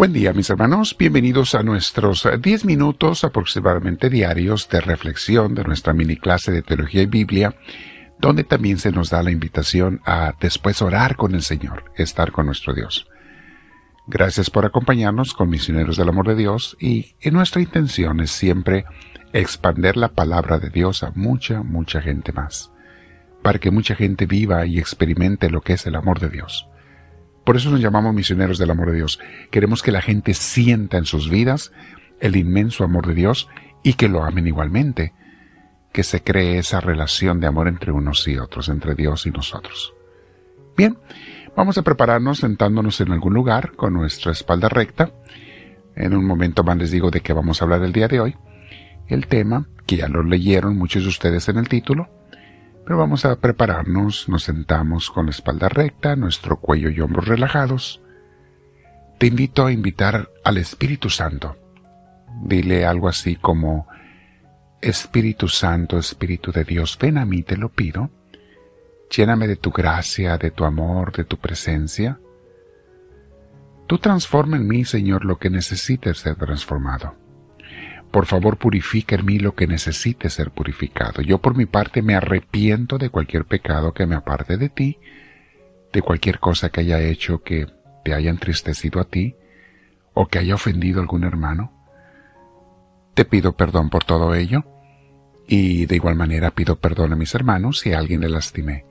Buen día mis hermanos, bienvenidos a nuestros 10 minutos aproximadamente diarios de reflexión de nuestra mini clase de teología y Biblia, donde también se nos da la invitación a después orar con el Señor, estar con nuestro Dios. Gracias por acompañarnos con Misioneros del Amor de Dios y en nuestra intención es siempre expander la palabra de Dios a mucha, mucha gente más, para que mucha gente viva y experimente lo que es el amor de Dios. Por eso nos llamamos misioneros del amor de Dios. Queremos que la gente sienta en sus vidas el inmenso amor de Dios y que lo amen igualmente, que se cree esa relación de amor entre unos y otros, entre Dios y nosotros. Bien, vamos a prepararnos sentándonos en algún lugar con nuestra espalda recta. En un momento más les digo de qué vamos a hablar el día de hoy. El tema, que ya lo leyeron muchos de ustedes en el título, pero vamos a prepararnos, nos sentamos con la espalda recta, nuestro cuello y hombros relajados. Te invito a invitar al Espíritu Santo. Dile algo así como, Espíritu Santo, Espíritu de Dios, ven a mí, te lo pido. Lléname de tu gracia, de tu amor, de tu presencia. Tú transforma en mí, Señor, lo que necesite ser transformado. Por favor, purifica en mí lo que necesite ser purificado. Yo por mi parte me arrepiento de cualquier pecado que me aparte de ti, de cualquier cosa que haya hecho que te haya entristecido a ti, o que haya ofendido a algún hermano. Te pido perdón por todo ello, y de igual manera pido perdón a mis hermanos si a alguien le lastimé.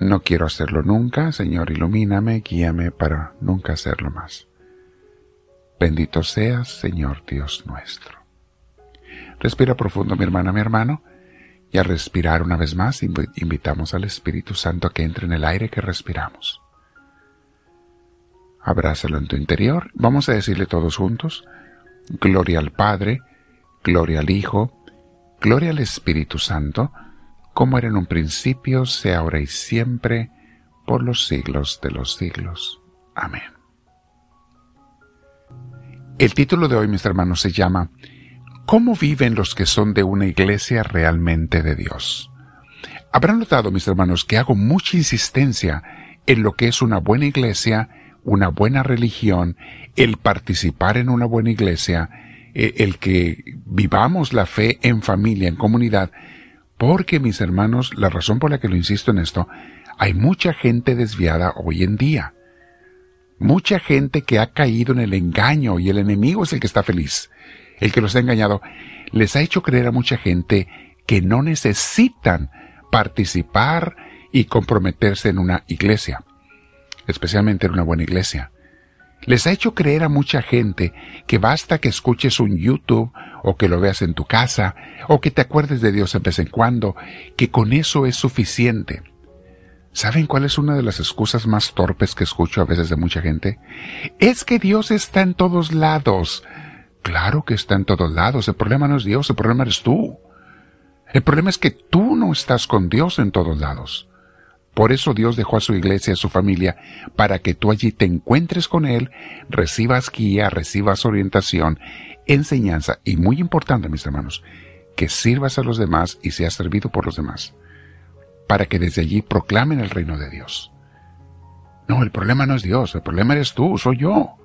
No quiero hacerlo nunca, Señor, ilumíname, guíame para nunca hacerlo más. Bendito seas, Señor Dios nuestro. Respira profundo, mi hermana, mi hermano. Y al respirar una vez más, invitamos al Espíritu Santo a que entre en el aire que respiramos. Abrázalo en tu interior. Vamos a decirle todos juntos, Gloria al Padre, Gloria al Hijo, Gloria al Espíritu Santo, como era en un principio, sea ahora y siempre, por los siglos de los siglos. Amén. El título de hoy, mis hermanos, se llama ¿Cómo viven los que son de una iglesia realmente de Dios? Habrán notado, mis hermanos, que hago mucha insistencia en lo que es una buena iglesia, una buena religión, el participar en una buena iglesia, e, el que vivamos la fe en familia, en comunidad, porque, mis hermanos, la razón por la que lo insisto en esto, hay mucha gente desviada hoy en día. Mucha gente que ha caído en el engaño y el enemigo es el que está feliz el que los ha engañado, les ha hecho creer a mucha gente que no necesitan participar y comprometerse en una iglesia, especialmente en una buena iglesia. Les ha hecho creer a mucha gente que basta que escuches un YouTube o que lo veas en tu casa o que te acuerdes de Dios en vez en cuando, que con eso es suficiente. ¿Saben cuál es una de las excusas más torpes que escucho a veces de mucha gente? Es que Dios está en todos lados. Claro que está en todos lados. El problema no es Dios, el problema eres tú. El problema es que tú no estás con Dios en todos lados. Por eso Dios dejó a su iglesia, a su familia, para que tú allí te encuentres con Él, recibas guía, recibas orientación, enseñanza y muy importante, mis hermanos, que sirvas a los demás y seas servido por los demás, para que desde allí proclamen el reino de Dios. No, el problema no es Dios, el problema eres tú, soy yo.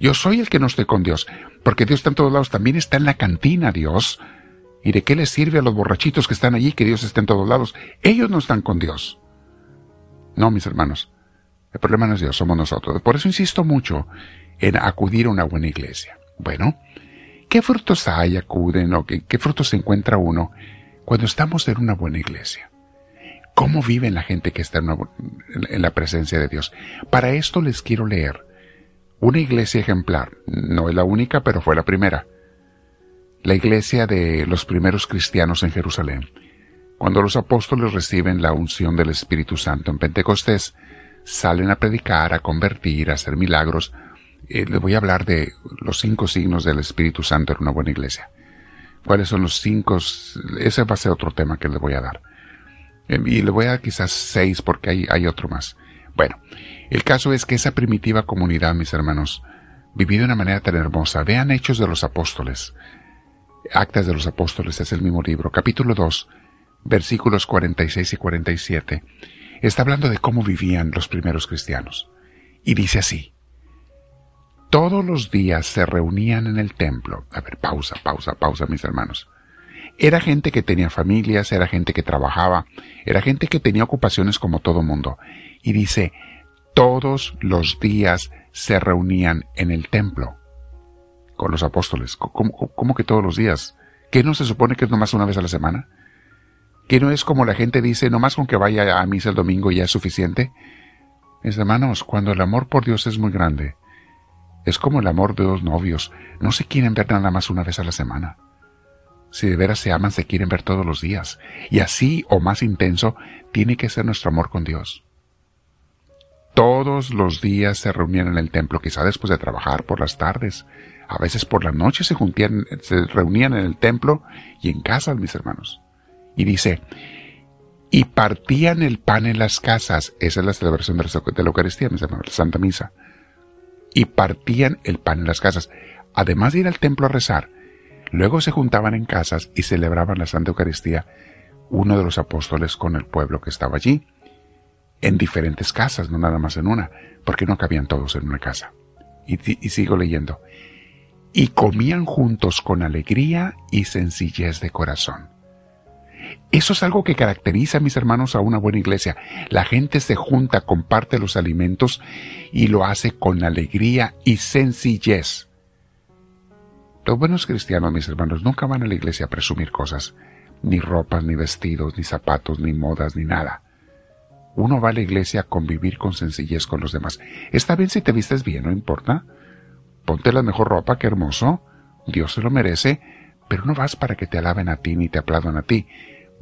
Yo soy el que no estoy con Dios, porque Dios está en todos lados, también está en la cantina Dios. ¿Y de qué les sirve a los borrachitos que están allí que Dios está en todos lados? Ellos no están con Dios. No, mis hermanos, el problema no es Dios, somos nosotros. Por eso insisto mucho en acudir a una buena iglesia. Bueno, ¿qué frutos hay, acuden o qué, qué frutos se encuentra uno cuando estamos en una buena iglesia? ¿Cómo vive la gente que está en la presencia de Dios? Para esto les quiero leer una iglesia ejemplar, no es la única, pero fue la primera. La iglesia de los primeros cristianos en Jerusalén. Cuando los apóstoles reciben la unción del Espíritu Santo en Pentecostés, salen a predicar, a convertir, a hacer milagros. Eh, les voy a hablar de los cinco signos del Espíritu Santo en una buena iglesia. ¿Cuáles son los cinco? Ese va a ser otro tema que les voy a dar. Eh, y le voy a dar quizás seis porque hay, hay otro más. Bueno, el caso es que esa primitiva comunidad, mis hermanos, vivió de una manera tan hermosa. Vean Hechos de los Apóstoles. Actas de los Apóstoles es el mismo libro, capítulo 2, versículos 46 y 47. Está hablando de cómo vivían los primeros cristianos. Y dice así, todos los días se reunían en el templo. A ver, pausa, pausa, pausa, mis hermanos. Era gente que tenía familias, era gente que trabajaba, era gente que tenía ocupaciones como todo mundo. Y dice, todos los días se reunían en el templo con los apóstoles. ¿Cómo, que todos los días? ¿Qué no se supone que es nomás una vez a la semana? ¿Qué no es como la gente dice, nomás con que vaya a misa el domingo ya es suficiente? Mis hermanos, cuando el amor por Dios es muy grande, es como el amor de dos novios, no se quieren ver nada más una vez a la semana. Si de veras se aman, se quieren ver todos los días. Y así o más intenso tiene que ser nuestro amor con Dios. Todos los días se reunían en el templo, quizá después de trabajar por las tardes. A veces por la noche se, se reunían en el templo y en casa, mis hermanos. Y dice, y partían el pan en las casas. Esa es la celebración de la Eucaristía, mis hermanos, la Santa Misa. Y partían el pan en las casas. Además de ir al templo a rezar, Luego se juntaban en casas y celebraban la Santa Eucaristía uno de los apóstoles con el pueblo que estaba allí, en diferentes casas, no nada más en una, porque no cabían todos en una casa. Y, sigo leyendo. Y comían juntos con alegría y sencillez de corazón. Eso es algo que caracteriza, mis hermanos, a una buena iglesia. La gente se junta, comparte los alimentos y lo hace con alegría y sencillez. Los buenos cristianos, mis hermanos, nunca van a la iglesia a presumir cosas, ni ropas, ni vestidos, ni zapatos, ni modas, ni nada. Uno va a la iglesia a convivir con sencillez con los demás. Está bien si te vistes bien, no importa. Ponte la mejor ropa, qué hermoso. Dios se lo merece, pero no vas para que te alaben a ti ni te aplaudan a ti.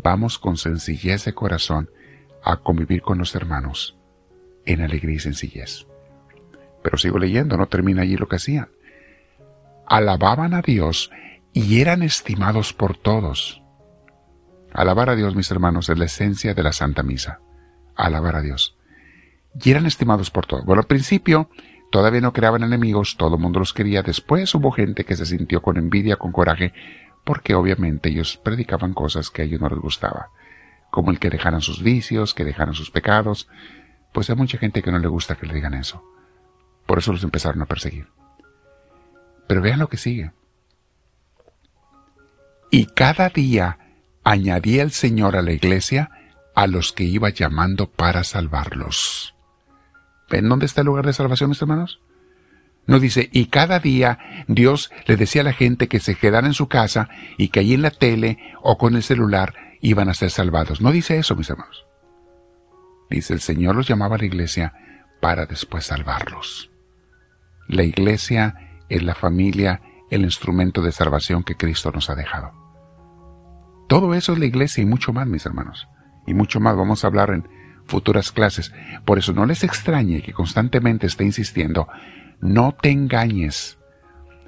Vamos con sencillez de corazón a convivir con los hermanos, en alegría y sencillez. Pero sigo leyendo, no termina allí lo que hacían alababan a Dios y eran estimados por todos. Alabar a Dios, mis hermanos, es la esencia de la Santa Misa. Alabar a Dios. Y eran estimados por todos. Bueno, al principio todavía no creaban enemigos, todo el mundo los quería. Después hubo gente que se sintió con envidia, con coraje, porque obviamente ellos predicaban cosas que a ellos no les gustaba. Como el que dejaran sus vicios, que dejaran sus pecados. Pues hay mucha gente que no le gusta que le digan eso. Por eso los empezaron a perseguir. Pero vean lo que sigue. Y cada día añadía el Señor a la iglesia a los que iba llamando para salvarlos. ¿Ven dónde está el lugar de salvación, mis hermanos? No dice, y cada día Dios le decía a la gente que se quedara en su casa y que allí en la tele o con el celular iban a ser salvados. No dice eso, mis hermanos. Dice, el Señor los llamaba a la iglesia para después salvarlos. La iglesia es la familia el instrumento de salvación que Cristo nos ha dejado. Todo eso es la iglesia y mucho más, mis hermanos. Y mucho más vamos a hablar en futuras clases. Por eso no les extrañe que constantemente esté insistiendo, no te engañes.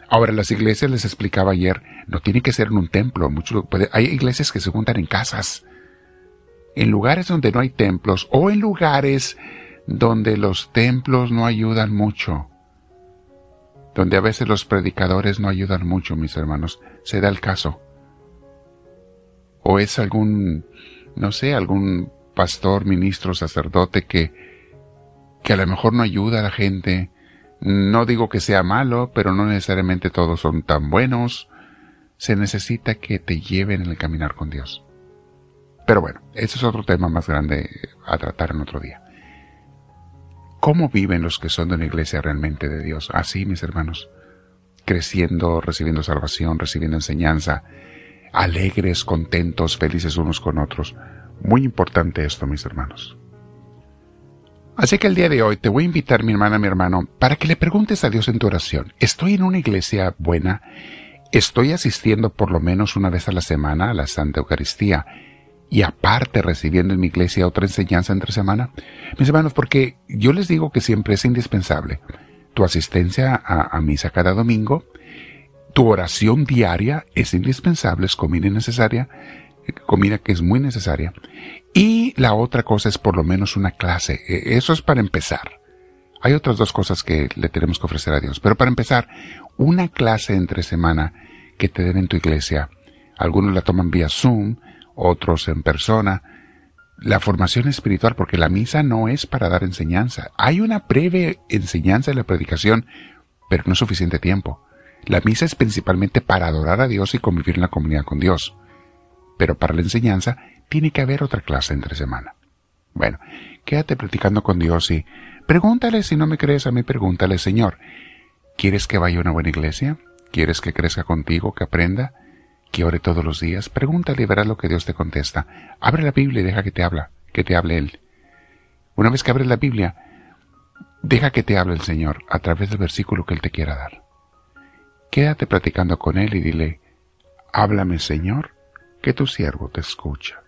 Ahora, las iglesias, les explicaba ayer, no tiene que ser en un templo. hay iglesias que se juntan en casas, en lugares donde no hay templos o en lugares donde los templos no ayudan mucho donde a veces los predicadores no ayudan mucho, mis hermanos, se da el caso. O es algún, no sé, algún pastor, ministro, sacerdote que, que a lo mejor no ayuda a la gente. No digo que sea malo, pero no necesariamente todos son tan buenos. Se necesita que te lleven en el caminar con Dios. Pero bueno, ese es otro tema más grande a tratar en otro día. ¿Cómo viven los que son de una iglesia realmente de Dios? Así, mis hermanos, creciendo, recibiendo salvación, recibiendo enseñanza, alegres, contentos, felices unos con otros. Muy importante esto, mis hermanos. Así que el día de hoy te voy a invitar, mi hermana, mi hermano, para que le preguntes a Dios en tu oración, ¿estoy en una iglesia buena? ¿Estoy asistiendo por lo menos una vez a la semana a la Santa Eucaristía? y aparte recibiendo en mi iglesia otra enseñanza entre semana? Mis hermanos, porque yo les digo que siempre es indispensable tu asistencia a, misa cada domingo, tu oración diaria es indispensable, es comida necesaria, comida que es muy necesaria, y la otra cosa es por lo menos una clase. E, eso es para empezar. Hay otras dos cosas que le tenemos que ofrecer a Dios, pero para empezar, una clase entre semana que te den en tu iglesia. Algunos la toman vía Zoom, otros en persona. La formación espiritual, porque la misa no es para dar enseñanza. Hay una breve enseñanza en la predicación, pero no es suficiente tiempo. La misa es principalmente para adorar a Dios y convivir en la comunidad con Dios. Pero para la enseñanza tiene que haber otra clase entre semana. Bueno, quédate platicando con Dios y pregúntale si no me crees a mí, pregúntale, Señor, ¿quieres que vaya a una buena iglesia? ¿Quieres que crezca contigo, que aprenda? ¿Que ore todos los días? Pregúntale y verás lo que Dios te contesta. Abre la Biblia y deja que te habla, que te hable Él. Una vez que abres la Biblia, deja que te hable el Señor a través del versículo que Él te quiera dar. Quédate platicando con Él y dile, háblame Señor, que tu siervo te escucha.